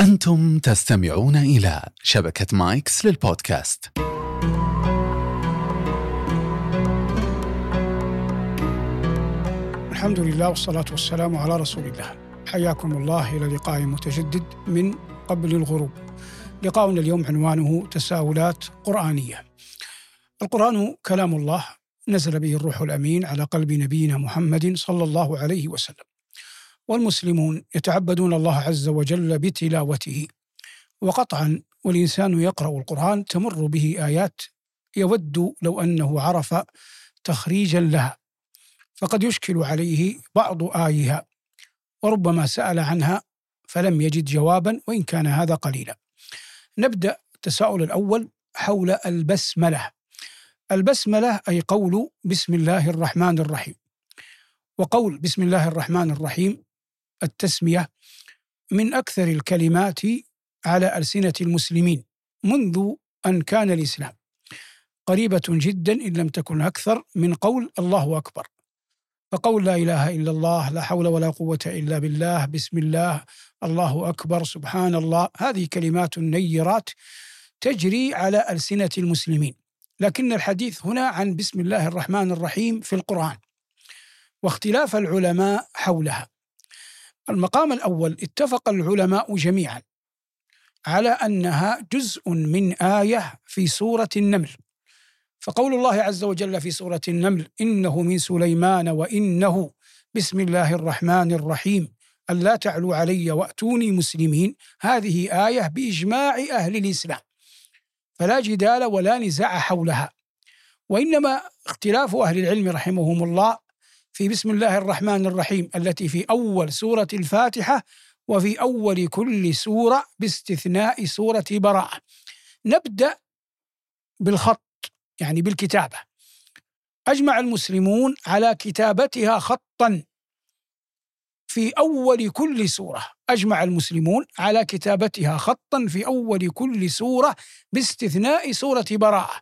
أنتم تستمعون إلى شبكة مايكس للبودكاست. الحمد لله والصلاة والسلام على رسول الله. حياكم الله إلى لقاء متجدد من قبل الغروب. لقاؤنا اليوم عنوانه تساؤلات قرآنية. القرآن كلام الله نزل به الروح الأمين على قلب نبينا محمد صلى الله عليه وسلم. والمسلمون يتعبدون الله عز وجل بتلاوته. وقطعا والإنسان يقرأ القرآن تمر به آيات يود لو أنه عرف تخريجا لها. فقد يشكل عليه بعض آيها. وربما سأل عنها فلم يجد جوابا وإن كان هذا قليلا. نبدأ التساؤل الأول حول البسملة. البسملة أي قول بسم الله الرحمن الرحيم. وقول بسم الله الرحمن الرحيم التسمية من أكثر الكلمات على ألسنة المسلمين منذ أن كان الإسلام. قريبة جدا إن لم تكن أكثر من قول الله أكبر. فقول لا إله إلا الله لا حول ولا قوة إلا بالله بسم الله الله أكبر سبحان الله هذه كلمات نيرات تجري على ألسنة المسلمين. لكن الحديث هنا عن بسم الله الرحمن الرحيم في القرآن. واختلاف العلماء حولها. المقام الأول اتفق العلماء جميعا على أنها جزء من آية في سورة النمل. فقول الله عز وجل في سورة النمل إنه من سليمان وإنه بسم الله الرحمن الرحيم ألا تعلوا علي وأتوني مسلمين. هذه آية بإجماع أهل الإسلام فلا جدال ولا نزاع حولها. وإنما اختلاف أهل العلم رحمهم الله في بسم الله الرحمن الرحيم التي في أول سورة الفاتحة وفي أول كل سورة باستثناء سورة براءة. نبدأ بالخط يعني بالكتابة. أجمع المسلمون على كتابتها خطا. في أول كل سورة أجمع المسلمون على كتابتها خطا في أول كل سورة باستثناء سورة براءة.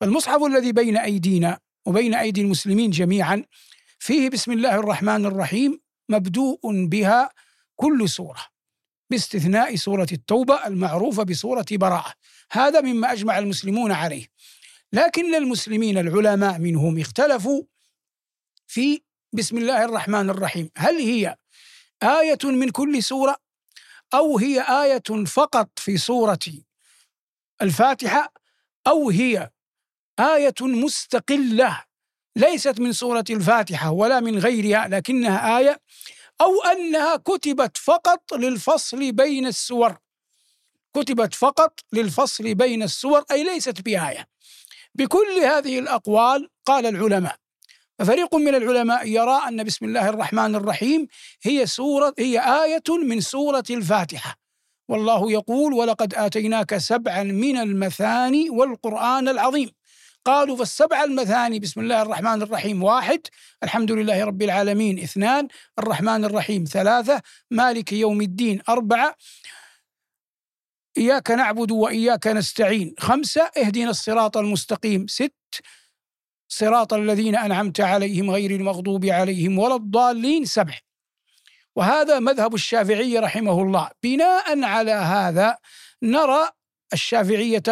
فالمصحف الذي بين أيدينا وبين أيدي المسلمين جميعا فيه بسم الله الرحمن الرحيم مبدوء بها كل سورة باستثناء سورة التوبة المعروفة بسورة براءة. هذا مما أجمع المسلمون عليه. لكن المسلمين العلماء منهم اختلفوا في بسم الله الرحمن الرحيم. هل هي آية من كل سورة أو هي آية فقط في سورة الفاتحة أو هي آية مستقلة؟ ليست من سورة الفاتحة ولا من غيرها لكنها آية أو أنها كتبت فقط للفصل بين السور. كتبت فقط للفصل بين السور أي ليست بآية. بكل هذه الأقوال قال العلماء ففريق من العلماء يرى أن بسم الله الرحمن الرحيم هي سورة هي آية من سورة الفاتحة. والله يقول ولقد آتيناك سبعا من المثاني والقرآن العظيم قالوا فالسبع المثاني بسم الله الرحمن الرحيم واحد الحمد لله رب العالمين اثنان الرحمن الرحيم ثلاثة مالك يوم الدين أربعة إياك نعبد وإياك نستعين خمسة اهدنا الصراط المستقيم ست صراط الذين أنعمت عليهم غير المغضوب عليهم ولا الضالين سبع. وهذا مذهب الشافعي رحمه الله. بناء على هذا نرى الشافعية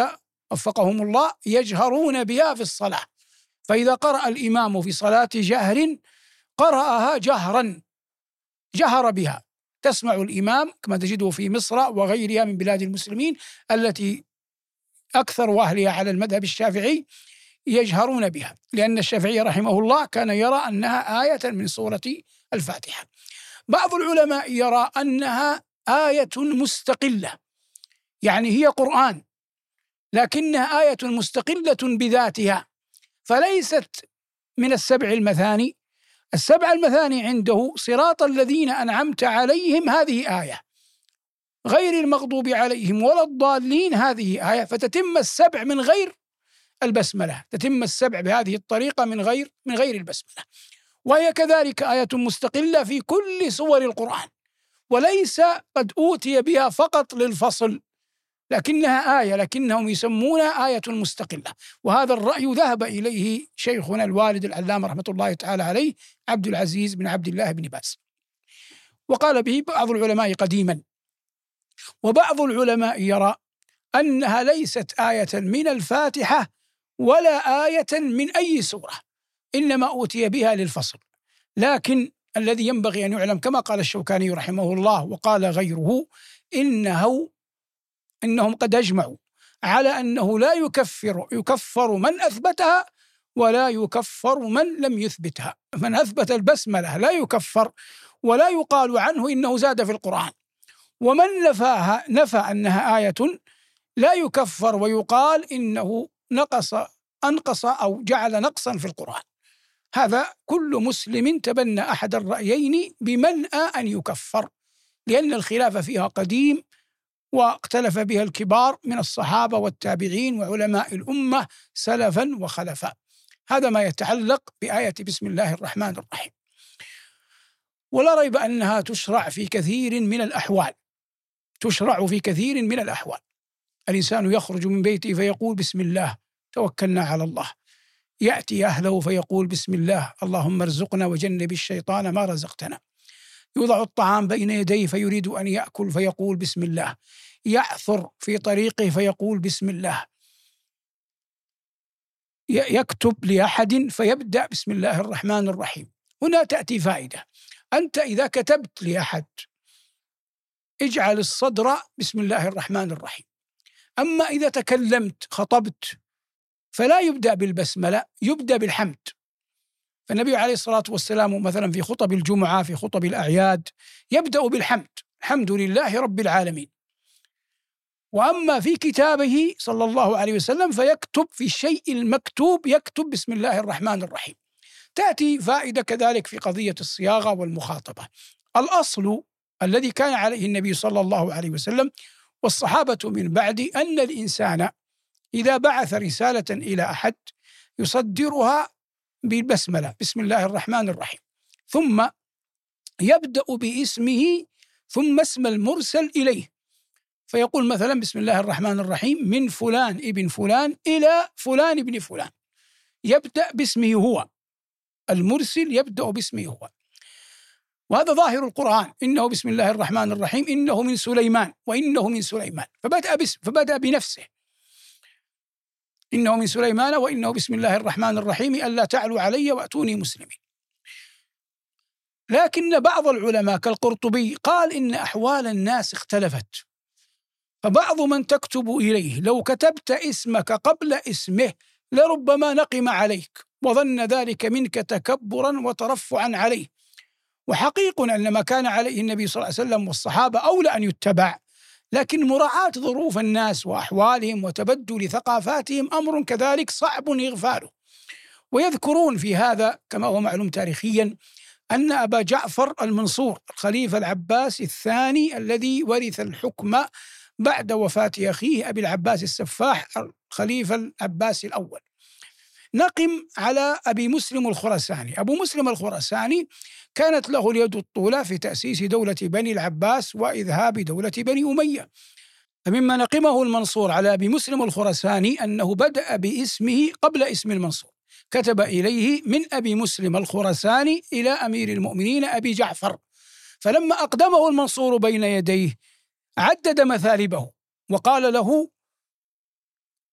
وفقهم الله يجهرون بها في الصلاة. فإذا قرأ الإمام في صلاة جهر قرأها جهرا جهر بها. تسمع الإمام كما تجده في مصر وغيرها من بلاد المسلمين التي أكثر أهلها على المذهب الشافعي يجهرون بها. لأن الشافعي رحمه الله كان يرى أنها آية من سورة الفاتحة. بعض العلماء يرى أنها آية مستقلة يعني هي قرآن. لكنها آية مستقلة بذاتها. فليست من السبع المثاني. السبع المثاني عنده صراط الذين أنعمت عليهم هذه آية. غير المغضوب عليهم ولا الضالين هذه آية. فتتم السبع من غير البسملة. تتم السبع بهذه الطريقة من غير من غير البسملة. وهي كذلك آية مستقلة في كل سور القرآن. وليس قد أوتي بها فقط للفصل. لكنها آية لكنهم يسمونها آية مستقلة. وهذا الرأي ذهب إليه شيخنا الوالد العلامة رحمة الله تعالى عليه عبد العزيز بن عبد الله بن باز. وقال به بعض العلماء قديما وبعض العلماء يرى أنها ليست آية من الفاتحة ولا آية من أي سورة إنما أوتي بها للفصل. لكن الذي ينبغي أن يعلم كما قال الشوكاني رحمه الله وقال غيره إنه إنهم قد أجمعوا على أنه لا يكفر يكفر من أثبتها ولا يكفر من لم يثبتها. من أثبت البسملة لا يكفر ولا يقال عنه إنه زاد في القرآن. ومن نفاها نفى أنها آية لا يكفر ويقال إنه نقص أنقص أو جعل نقصا في القرآن. هذا كل مسلم تبنى أحد الرأيين بمنأى أن يكفر لأن الخلاف فيها قديم واختلف بها الكبار من الصحابة والتابعين وعلماء الأمة سلفا وخلفا. هذا ما يتعلق بآية بسم الله الرحمن الرحيم. ولا ريب أنها تشرع في كثير من الأحوال. تشرع في كثير من الأحوال. الإنسان يخرج من بيته فيقول بسم الله توكلنا على الله. يأتي أهله فيقول بسم الله اللهم ارزقنا وجنب الشيطان ما رزقتنا. يوضع الطعام بين يديه فيريد أن يأكل فيقول بسم الله. يعثر في طريقه فيقول بسم الله. يكتب لأحد فيبدأ بسم الله الرحمن الرحيم. هنا تأتي فائدة. أنت إذا كتبت لأحد اجعل الصدر بسم الله الرحمن الرحيم. أما إذا تكلمت خطبت فلا يبدأ بالبسملة يبدأ بالحمد. فالنبي عليه الصلاة والسلام مثلا في خطب الجمعة في خطب الأعياد يبدأ بالحمد الحمد لله رب العالمين. وأما في كتابه صلى الله عليه وسلم فيكتب في الشيء المكتوب يكتب بسم الله الرحمن الرحيم. تأتي فائدة كذلك في قضية الصياغة والمخاطبة. الأصل الذي كان عليه النبي صلى الله عليه وسلم والصحابة من بعد أن الإنسان إذا بعث رسالة إلى أحد يصدرها بالبسملة. بسم الله الرحمن الرحيم. ثم يبدأ باسمه ثم اسم المرسل إليه. فيقول مثلا بسم الله الرحمن الرحيم من فلان ابن فلان إلى فلان ابن فلان. يبدأ باسمه هو. المرسل يبدأ باسمه هو. وهذا ظاهر القرآن. إنه بسم الله الرحمن الرحيم إنه من سليمان وإنه من سليمان. فبدأ فبدأ بنفسه. إنه من سليمان وإنه بسم الله الرحمن الرحيم ألا تعلوا علي وأتوني مسلمين. لكن بعض العلماء كالقرطبي قال إن أحوال الناس اختلفت. فبعض من تكتب إليه لو كتبت اسمك قبل اسمه لربما نقم عليك وظن ذلك منك تكبرا وترفعا عليه. وحقيق أن ما كان عليه النبي صلى الله عليه وسلم والصحابة أولى أن يتبع. لكن مراعاة ظروف الناس وأحوالهم وتبدل ثقافاتهم أمر كذلك صعب إغفاله. ويذكرون في هذا كما هو معلوم تاريخيا أن أبا جعفر المنصور الخليفة العباسي الثاني الذي ورث الحكم بعد وفاة أخيه أبي العباس السفاح الخليفة العباسي الأول. نقم على أبي مسلم الخراساني. أبو مسلم الخراساني كانت له اليد الطولى في تأسيس دولة بني العباس وإذهاب دولة بني أمية. فمما نقمه المنصور على أبي مسلم الخراساني أنه بدأ باسمه قبل اسم المنصور. كتب إليه من أبي مسلم الخراساني إلى أمير المؤمنين أبي جعفر. فلما أقدمه المنصور بين يديه عدد مثالبه وقال له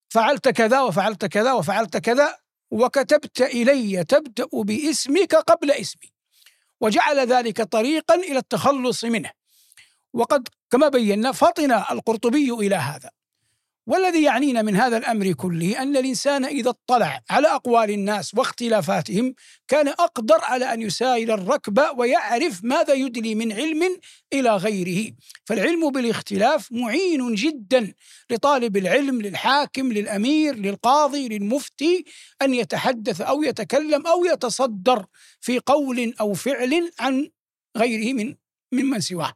فعلت كذا وفعلت كذا وفعلت كذا وكتبت إلي تبدأ باسمك قبل اسمي. وجعل ذلك طريقا إلى التخلص منه. وقد كما بينا فطن القرطبي إلى هذا. والذي يعنينا من هذا الأمر كله أن الإنسان إذا اطلع على أقوال الناس واختلافاتهم كان أقدر على أن يساير الركب ويعرف ماذا يدلي من علم إلى غيره، فالعلم بالاختلاف معين جدا لطالب العلم للحاكم للأمير للقاضي للمفتي أن يتحدث أو يتكلم أو يتصدر في قول أو فعل عن غيره من ممن سواه.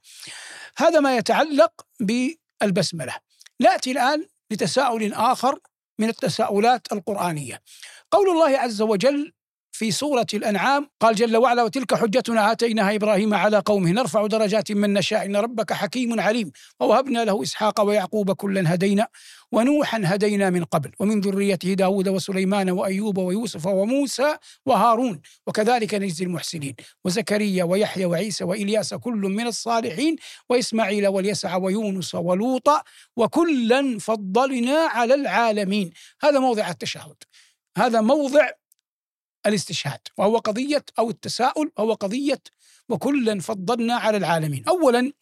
هذا ما يتعلق بالبسملة. نأتي الآن لتساؤل آخر من التساؤلات القرآنية. قول الله عز وجل في سورة الأنعام قال جل وعلا وتلك حجتنا آتيناها إبراهيم على قومه نرفع درجات من نشاء إن ربك حكيم عليم. ووهبنا له إسحاق ويعقوب كلا هدينا ونوحا هدينا من قبل ومن ذريته داود وسليمان وأيوب ويوسف وموسى وهارون وكذلك نجزي المحسنين. وزكريا ويحيى وعيسى وإلياس كل من الصالحين وإسماعيل واليسع ويونس ولوطا وكلا فضلنا على العالمين. هذا موضع التشهد. هذا موضع الاستشهاد وهو قضية أو التساؤل وهو قضية وكلا فضلنا على العالمين. أولا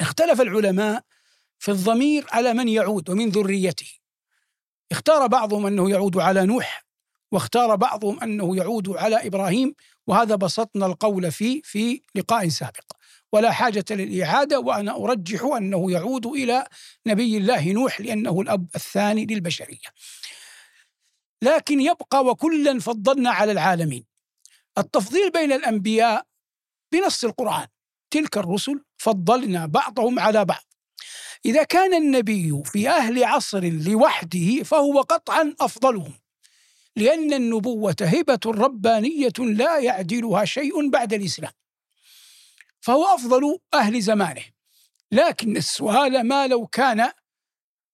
اختلف العلماء في الضمير على من يعود ومن ذريته. اختار بعضهم أنه يعود على نوح واختار بعضهم أنه يعود على إبراهيم وهذا بسطنا القول فيه في لقاء سابق. ولا حاجة للإعادة وأنا أرجح أنه يعود إلى نبي الله نوح لأنه الأب الثاني للبشرية. لكن يبقى وكلا فضلنا على العالمين. التفضيل بين الأنبياء بنص القرآن. تلك الرسل فضلنا بعضهم على بعض. إذا كان النبي في أهل عصر لوحده فهو قطعا أفضلهم. لأن النبوة هبة ربانية لا يعدلها شيء بعد الإسلام. فهو أفضل أهل زمانه. لكن السؤال ما لو كان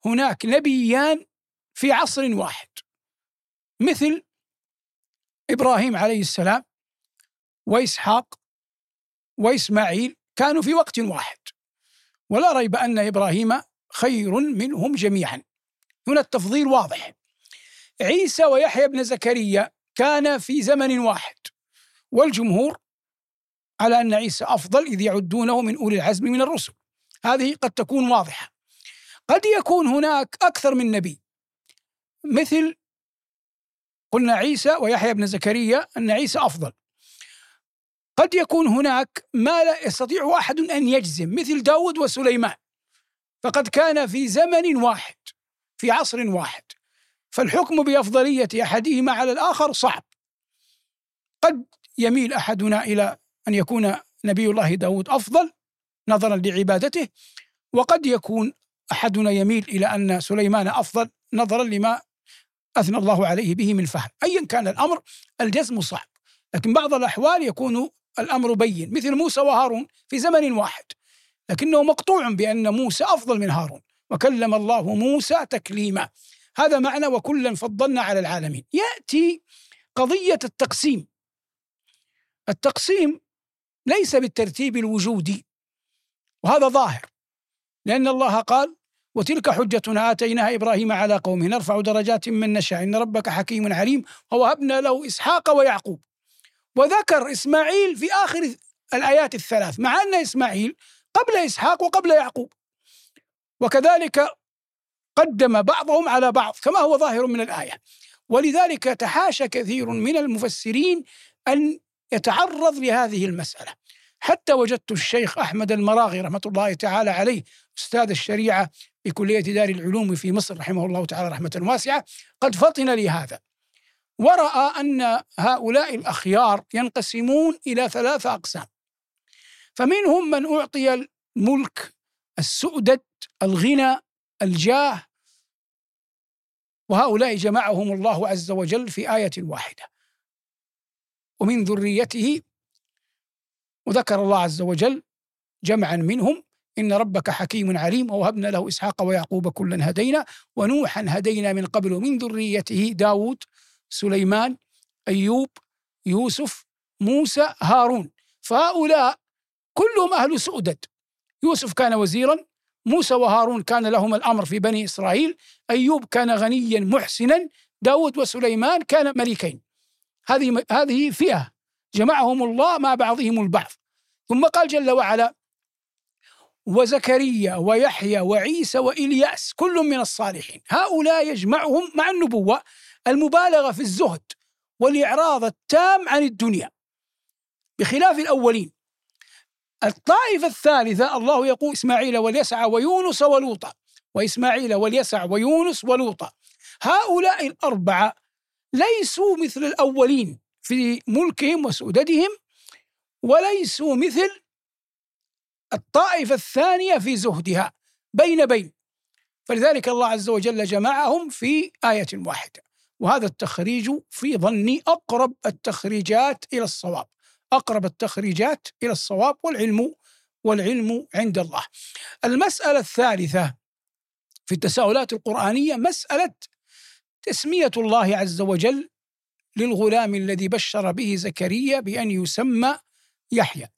هناك نبيان في عصر واحد. مثل إبراهيم عليه السلام وإسحاق وإسماعيل كانوا في وقت واحد. ولا ريب أن إبراهيم خير منهم جميعا. هنا التفضيل واضح. عيسى ويحيى بن زكريا كان في زمن واحد. والجمهور على أن عيسى أفضل إذ يعدونه من أولي العزم من الرسل. هذه قد تكون واضحة. قد يكون هناك أكثر من نبي. مثل قلنا عيسى ويحيى بن زكريا أن عيسى أفضل. قد يكون هناك ما لا يستطيع أحد أن يجزم مثل داود وسليمان. فقد كان في زمن واحد في عصر واحد. فالحكم بأفضلية أحدهما على الآخر صعب. قد يميل أحدنا إلى أن يكون نبي الله داود أفضل نظرا لعبادته. وقد يكون أحدنا يميل إلى أن سليمان أفضل نظرا لما أثنى الله عليه به من فهم. أيا كان الأمر الجزم صعب. لكن بعض الأحوال يكون الأمر بين مثل موسى وهارون في زمن واحد. لكنه مقطوع بأن موسى أفضل من هارون وكلم الله موسى تكليما. هذا معنى وكلا فضلنا على العالمين. يأتي قضية التقسيم. التقسيم ليس بالترتيب الوجودي وهذا ظاهر لأن الله قال وتلك حجتنا آتيناها إبراهيم على قومه. نرفع درجات من نشاء. إن ربك حكيم عليم. ووهبنا له إسحاق ويعقوب. وذكر إسماعيل في آخر الآيات الثلاث. مع أن إسماعيل قبل إسحاق وقبل يعقوب. وكذلك قدم بعضهم على بعض. كما هو ظاهر من الآية. ولذلك تحاشى كثير من المفسرين أن يتعرض لهذه المسألة. حتى وجدت الشيخ أحمد المراغي رحمة الله تعالى عليه أستاذ الشريعة بكلية دار العلوم في مصر رحمه الله تعالى رحمة واسعة قد فطن لهذا ورأى أن هؤلاء الأخيار ينقسمون إلى ثلاثة أقسام. فمنهم من أعطي الملك السؤدد الغنى الجاه وهؤلاء جمعهم الله عز وجل في آية واحدة. ومن ذريته وذكر الله عز وجل جمعا منهم إن ربك حكيم عليم ووهبنا له إسحاق ويعقوب كلا هدينا ونوحا هدينا من قبل من ذريته داود سليمان أيوب يوسف موسى هارون. فهؤلاء كلهم أهل سؤدد. يوسف كان وزيرا موسى وهارون كان لهم الأمر في بني إسرائيل أيوب كان غنيا محسنا داود وسليمان كان ملكين هذه هذه فئة جمعهم الله مع بعضهم البعض. ثم قال جل وعلا وزكريا ويحيى وعيسى وإلياس كل من الصالحين. هؤلاء يجمعهم مع النبوة المبالغة في الزهد والإعراض التام عن الدنيا. بخلاف الأولين الطائفة الثالثة الله يقول إسماعيل واليسع ويونس ولوطا وإسماعيل واليسع ويونس ولوطا. هؤلاء الأربعة ليسوا مثل الأولين في ملكهم وسؤددهم وليسوا مثل الطائفة الثانية في زهدها بين بين. فلذلك الله عز وجل جمعهم في آية واحدة. وهذا التخريج في ظني أقرب التخريجات إلى الصواب. أقرب التخريجات إلى الصواب والعلم والعلم عند الله. المسألة الثالثة في التساؤلات القرآنية مسألة تسمية الله عز وجل للغلام الذي بشر به زكريا بأن يسمى يحيى.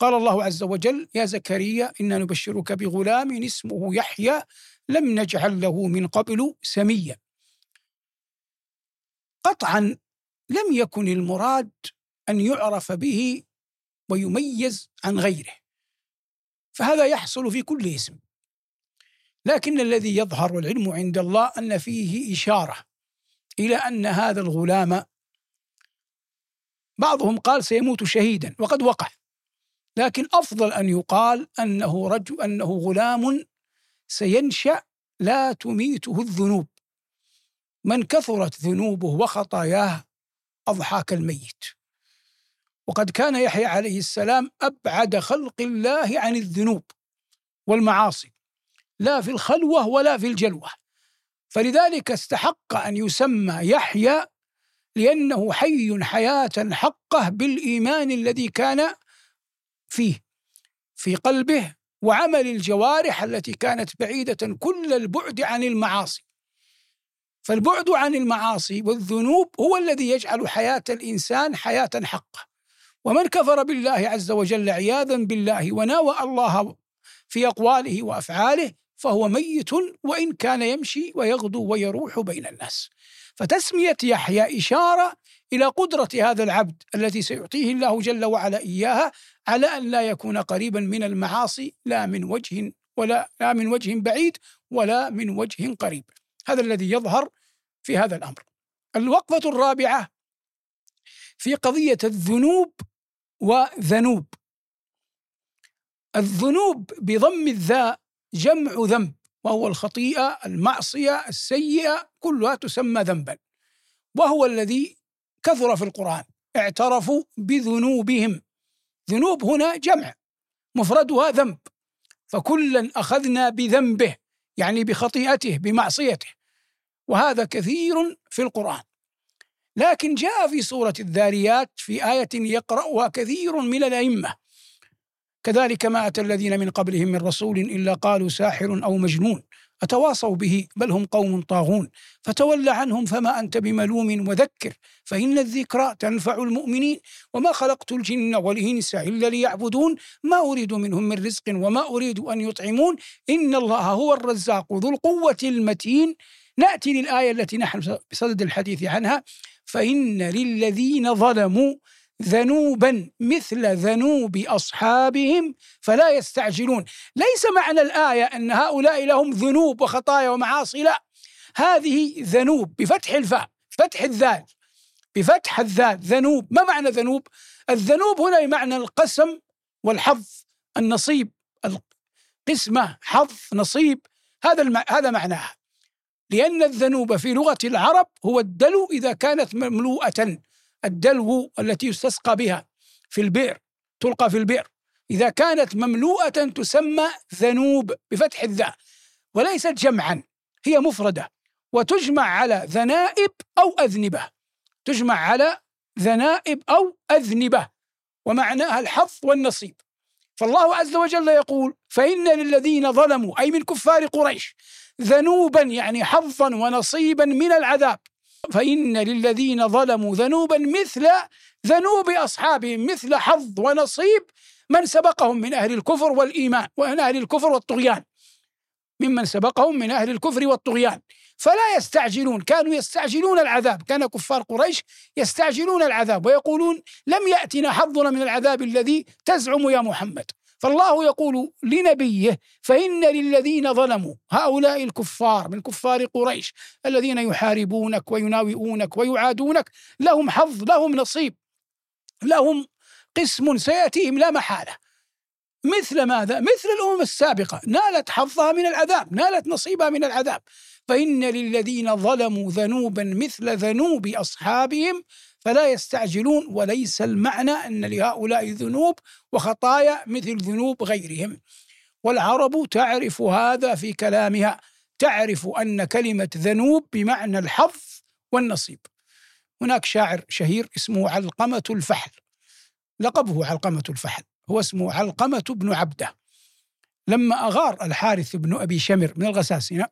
قال الله عز وجل يا زكريا إنا نبشرك بغلام اسمه يحيى لم نجعل له من قبل سميا. قطعا لم يكن المراد أن يعرف به ويميز عن غيره. فهذا يحصل في كل اسم. لكن الذي يظهر والعلم عند الله أن فيه إشارة إلى أن هذا الغلام بعضهم قال سيموت شهيدا وقد وقع. لكن أفضل أن يقال أنه رجل أنه غلام سينشأ لا تميته الذنوب. من كثرت ذنوبه وخطاياه أضحى كالميت وقد كان يحيى عليه السلام أبعد خلق الله عن الذنوب والمعاصي لا في الخلوة ولا في الجلوة. فلذلك استحق أن يسمى يحيى لأنه حي حياة حقه بالإيمان الذي كان فيه في قلبه وعمل الجوارح التي كانت بعيدة كل البعد عن المعاصي. فالبعد عن المعاصي والذنوب هو الذي يجعل حياة الإنسان حياة حقة. ومن كفر بالله عز وجل عياذا بالله وناوى الله في أقواله وأفعاله فهو ميت وإن كان يمشي ويغدو ويروح بين الناس. فتسمية يحيى إشارة إلى قدرة هذا العبد التي سيعطيه الله جل وعلا إياها على أن لا يكون قريبا من المعاصي لا من وجه ولا لا من وجه بعيد ولا من وجه قريب. هذا الذي يظهر في هذا الأمر. الوقفة الرابعة في قضية الذنوب وذنوب. الذنوب بضم الذاء جمع ذنب وهو الخطيئة المعصية السيئة كلها تسمى ذنبا. وهو الذي كثر في القرآن اعترفوا بذنوبهم. ذنوب هنا جمع مفردها ذنب. فكلا أخذنا بذنبه يعني بخطيئته بمعصيته. وهذا كثير في القرآن. لكن جاء في سورة الذاريات في آية يقرأها كثير من الأئمة. كذلك ما أتى الذين من قبلهم من رسول إلا قالوا ساحر أو مجنون. أتواصوا به بل هم قوم طاغون. فتول عنهم فما أنت بملوم وذكر فإن الذكرى تنفع المؤمنين. وما خلقت الجن والإنس إلا ليعبدون. ما أريد منهم من رزق وما أريد أن يطعمون. إن الله هو الرزاق ذو القوة المتين. نأتي للآية التي نحن بصدد الحديث عنها. فإن للذين ظلموا ذنوبا مثل ذنوب أصحابهم فلا يستعجلون. ليس معنى الآية أن هؤلاء لهم ذنوب وخطايا ومعاصي لا. هذه ذنوب بفتح الفاء فتح الذال بفتح الذال ذنوب. ما معنى ذنوب؟ الذنوب هنا بمعنى القسم والحظ النصيب القسمة حظ نصيب. هذا هذا معناها. لأن الذنوب في لغة العرب هو الدلو إذا كانت مملوءة. الدلو التي يستسقى بها في البئر تلقى في البئر. إذا كانت مملوءة تسمى ذنوب بفتح الذاء وليست جمعا هي مفردة وتجمع على ذنائب أو أذنبة. تجمع على ذنائب أو أذنبة ومعناها الحظ والنصيب. فالله عز وجل يقول فإن للذين ظلموا أي من كفار قريش ذنوبا يعني حظا ونصيبا من العذاب فإن للذين ظلموا ذنوبا مثل ذنوب أصحابهم مثل حظ ونصيب من سبقهم من أهل الكفر والإيمان ومن أهل الكفر والطغيان. ممن سبقهم من أهل الكفر والطغيان. فلا يستعجلون كانوا يستعجلون العذاب. كان كفار قريش يستعجلون العذاب ويقولون لم يأتنا حظنا من العذاب الذي تزعم يا محمد. فالله يقول لنبيه فإن للذين ظلموا هؤلاء الكفار من كفار قريش الذين يحاربونك ويناوئونك ويعادونك لهم حظ لهم نصيب لهم قسم سيأتيهم لا محالة مثل ماذا؟ مثل الأمم السابقة نالت حظها من العذاب نالت نصيبها من العذاب فإن للذين ظلموا ذنوبا مثل ذنوب أصحابهم فلا يستعجلون وليس المعنى أن لهؤلاء ذنوب وخطايا مثل ذنوب غيرهم. والعرب تعرف هذا في كلامها تعرف أن كلمة ذنوب بمعنى الحظ والنصيب. هناك شاعر شهير اسمه علقمة الفحل. لقبه علقمة الفحل. هو اسمه علقمة بن عبدة. لما أغار الحارث بن أبي شمر من الغساسنة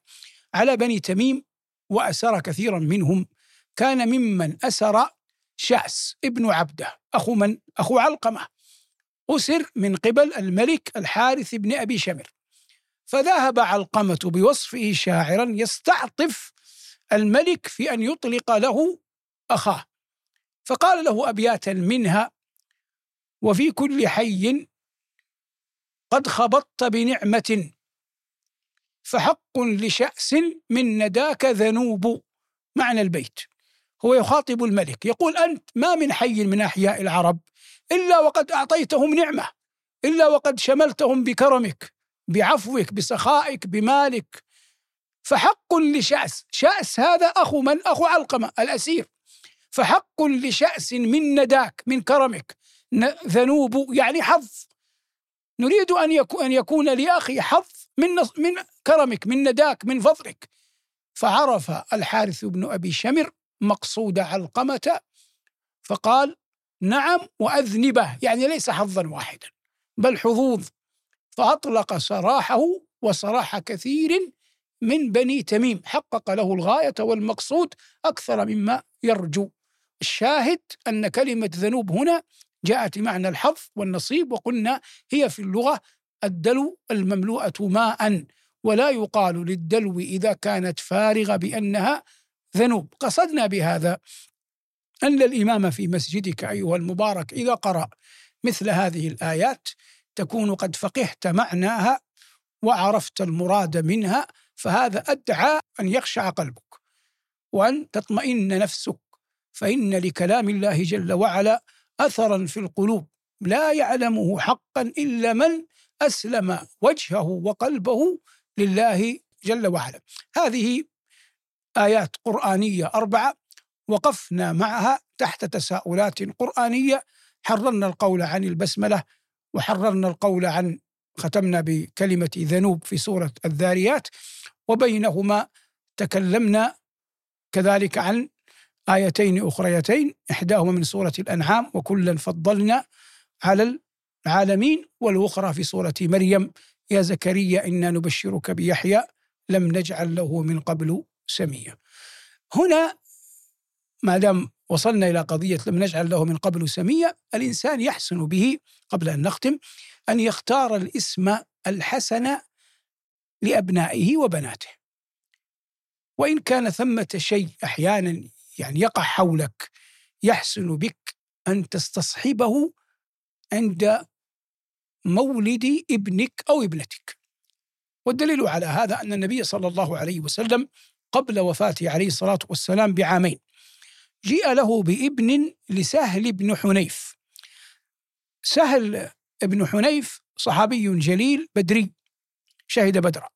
على بني تميم وأسر كثيرا منهم كان ممن أسر شعس ابن عبده أخو من؟ أخو علقمة أسر من قبل الملك الحارث بن أبي شمر. فذهب علقمة بوصفه شاعرا يستعطف الملك في أن يطلق له أخاه. فقال له أبياتا منها وفي كل حي قد خبطت بنعمة فحق لشأس من نداك ذنوب معنى البيت. هو يخاطب الملك. يقول أنت ما من حي من أحياء العرب إلا وقد أعطيتهم نعمة إلا وقد شملتهم بكرمك بعفوك بسخائك بمالك. فحق لشأس شأس هذا أخو من؟ أخو علقمة الأسير. فحق لشأس من نداك من كرمك. ذنوب يعني حظ. نريد أن يكون, أن يكون لأخي حظ من, من كرمك من نداك من فضلك. فعرف الحارث بن أبي شمر مقصود علقمة فقال نعم وأذنبه يعني ليس حظا واحدا بل حظوظ. فأطلق سراحه وسراح كثير من بني تميم. حقق له الغاية والمقصود أكثر مما يرجو. الشاهد أن كلمة ذنوب هنا جاءت بمعنى الحظ والنصيب وقلنا هي في اللغة الدلو المملوءة ماء ولا يقال للدلو إذا كانت فارغة بأنها ذنوب. قصدنا بهذا أن الإمام في مسجدك أيها المبارك إذا قرأ مثل هذه الآيات تكون قد فقهت معناها وعرفت المراد منها فهذا أدعى أن يخشع قلبك وأن تطمئن نفسك. فإن لكلام الله جل وعلا أثرا في القلوب. لا يعلمه حقا إلا من أسلم وجهه وقلبه لله جل وعلا. هذه آيات قرآنية أربعة وقفنا معها تحت تساؤلات قرآنية. حررنا القول عن البسملة وحررنا القول عن ختمنا بكلمة ذنوب في سورة الذاريات وبينهما تكلمنا كذلك عن آيتين أخريتين إحداهما من سورة الأنعام وكلا فضلنا على العالمين والأخرى في سورة مريم. يا زكريا إنا نبشرك بيحيى لم نجعل له من قبل سميا هنا ما دام وصلنا إلى قضية لم نجعل له من قبل سميا الإنسان يحسن به قبل أن نختم أن يختار الاسم الحسن لأبنائه وبناته. وإن كان ثمة شيء أحيانا يعني يقع حولك يحسن بك أن تستصحبه عند مولد ابنك أو ابنتك. والدليل على هذا أن النبي صلى الله عليه وسلم قبل وفاته عليه الصلاة والسلام بعامين. جيء له بابن لسهل بن حنيف. سهل بن حنيف صحابي جليل بدري شهد بدرا.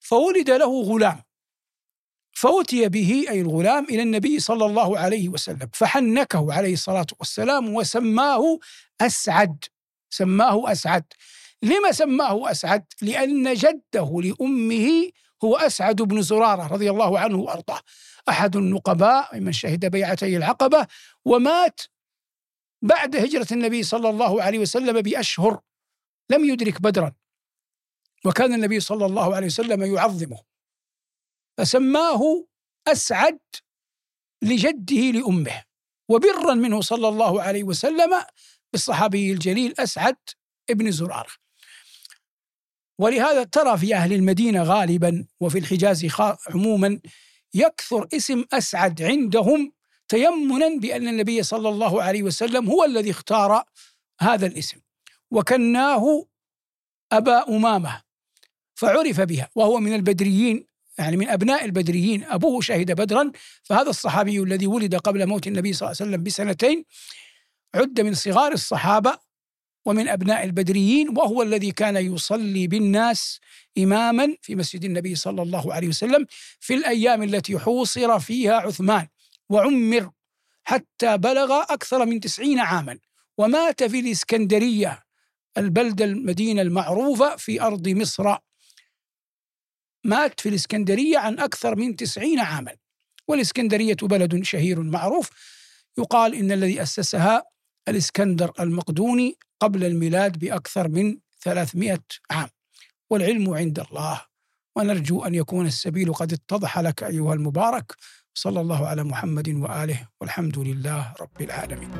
فولد له غلام. فأتي به أي الغلام إلى النبي صلى الله عليه وسلم فحنكه عليه الصلاة والسلام وسماه أسعد. سماه أسعد. لما سماه أسعد؟ لأن جده لأمه هو أسعد بن زرارة رضي الله عنه وأرضاه. أحد النقباء من شهد بيعتي العقبة ومات بعد هجرة النبي صلى الله عليه وسلم بأشهر لم يدرك بدرا. وكان النبي صلى الله عليه وسلم يعظمه. فسماه أسعد لجده لأمه. وبرا منه صلى الله عليه وسلم بالصحابي الجليل أسعد ابن زرارة. ولهذا ترى في أهل المدينة غالبا وفي الحجاز عموما يكثر اسم أسعد عندهم تيمنا بأن النبي صلى الله عليه وسلم هو الذي اختار هذا الاسم وكناه أبا أمامة فعرف بها وهو من البدريين يعني من أبناء البدريين أبوه شهد بدرا فهذا الصحابي الذي ولد قبل موت النبي صلى الله عليه وسلم بسنتين عد من صغار الصحابة ومن أبناء البدريين وهو الذي كان يصلي بالناس إماما في مسجد النبي صلى الله عليه وسلم في الأيام التي حوصر فيها عثمان وعمر حتى بلغ أكثر من تسعين عاما ومات في الإسكندرية البلدة المدينة المعروفة في أرض مصر. مات في الإسكندرية عن أكثر من تسعين عاما والإسكندرية بلد شهير معروف. يقال إن الذي أسسها الإسكندر المقدوني قبل الميلاد بأكثر من 300 عام والعلم عند الله. ونرجو أن يكون السبيل قد اتضح لك أيها المبارك. صلى الله على محمد وآله والحمد لله رب العالمين.